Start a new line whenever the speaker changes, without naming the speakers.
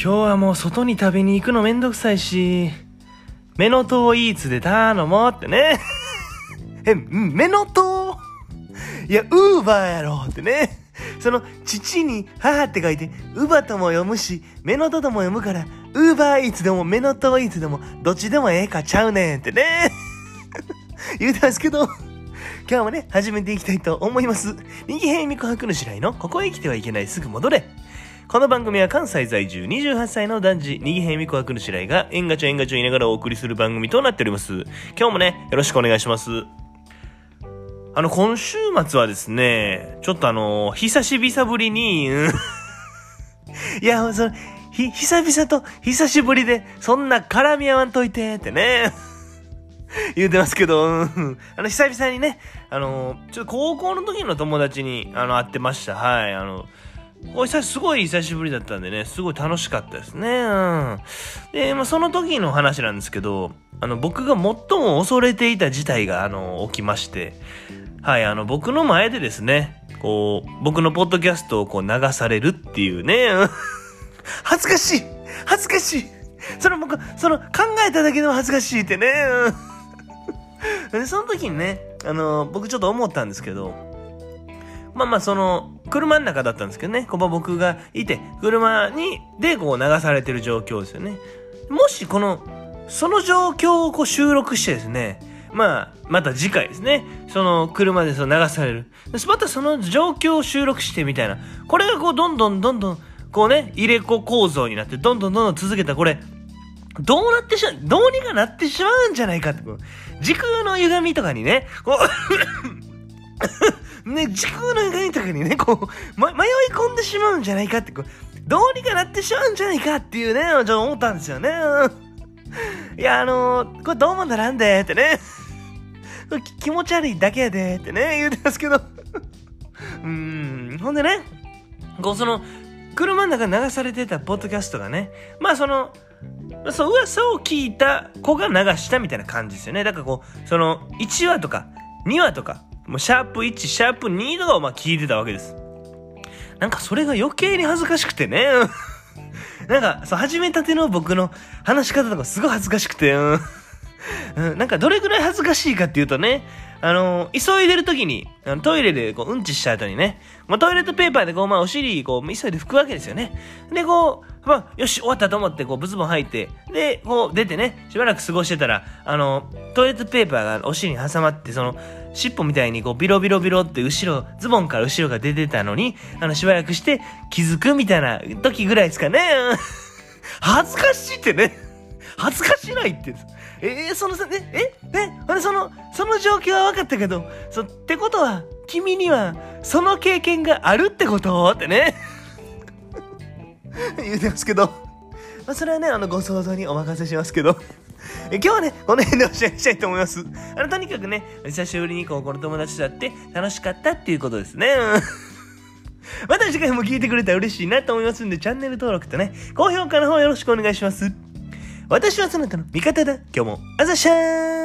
今日はもう外に食べに行くのめんどくさいし、目の遠イーツで頼もうってね。え、目の遠いや、ウーバーやろってね。その、父に母って書いて、ウバとも読むし、目のととも読むから、ウーバーイーツでも目の遠イーツでも、どっちでもええかちゃうねんってね。言うてますけど、今日もね、始めていきたいと思います。右辺未琥珀の白井の、ここへ来てはいけないすぐ戻れ。この番組は関西在住28歳の男児、右辺未琥珀の白井が、縁ガチャ縁ガチャ言いながらお送りする番組となっております。今日もね、よろしくお願いします。あの、今週末はですね、ちょっとあの、久しぶりに、う んいや、その、ひ、久々と久しぶりで、そんな絡み合わんといて、ってね。言うてますけど、うんあの、久々にね、あの、ちょっと高校の時の友達に、あの、会ってました。はい、あの、お久し、すごい久しぶりだったんでね、すごい楽しかったですね。うん。で、まあ、その時の話なんですけど、あの、僕が最も恐れていた事態が、あの、起きまして、はい、あの、僕の前でですね、こう、僕のポッドキャストをこう流されるっていうね、恥ずかしい。恥ずかしい。その僕、その考えただけでも恥ずかしいってね、で、その時にね、あの、僕ちょっと思ったんですけど、まあまあその、車の中だったんですけどね、ここ僕がいて、車に、でこう流されてる状況ですよね。もしこの、その状況をこう収録してですね、まあ、また次回ですね。その車でその流される。またその状況を収録してみたいな。これがこうどんどんどんどん、こうね、入れ子構造になって、どんどんどんどん続けたこれ、どうなってしまう、どうにかなってしまうんじゃないかって。時空の歪みとかにね、こう、ね、時空の歪みとかにね、こう、ま、迷い込んでしまうんじゃないかって、こう、どうにかなってしまうんじゃないかっていうね、ちょっと思ったんですよね。いや、あのー、これどうもならんで、ってね。気持ち悪いだけやで、ってね、言うてますけど。うーん、ほんでね、こう、その、車の中流されてたポッドキャストがね、まあその、そう、噂を聞いた子が流したみたいな感じですよね。だからこう、その、1話とか、2話とか、もうシャープ1、シャープ2とかをまあ聞いてたわけです。なんかそれが余計に恥ずかしくてね。なんか、そう、始めたての僕の話し方とかすごい恥ずかしくて、うんなんかどれぐらい恥ずかしいかっていうとね、あの急いでる時に、トイレでこううんちした後にね、まあ、トイレットペーパーでこう、まあ、お尻、こう、急いで拭くわけですよね。で、こう、まあ、よし、終わったと思って、こう、ブツボン履いて、で、こう、出てね、しばらく過ごしてたら、あの、トイレットペーパーがお尻に挟まって、その、尻尾みたいにこう、ビロビロビロって後ろ、ズボンから後ろが出てたのに、あの、しばらくして気づくみたいな時ぐらいですかね。恥ずかしいってね。恥ずかしないって。えー、そのさ、ね、ええほんで、その、その状況は分かったけど、そ、ってことは、君には、その経験があるってこと？ってね。言うてますけど。まあ、それはね、あの、ご想像にお任せしますけど。え今日はね、この辺でおしまいにしたいと思います。あの、とにかくね、久しぶりに高校の友達と会って楽しかったっていうことですね。う んまた次回も聞いてくれたら嬉しいなと思いますんで、チャンネル登録とね、高評価の方よろしくお願いします。私はそなたの味方だ。今日も、あざしゃー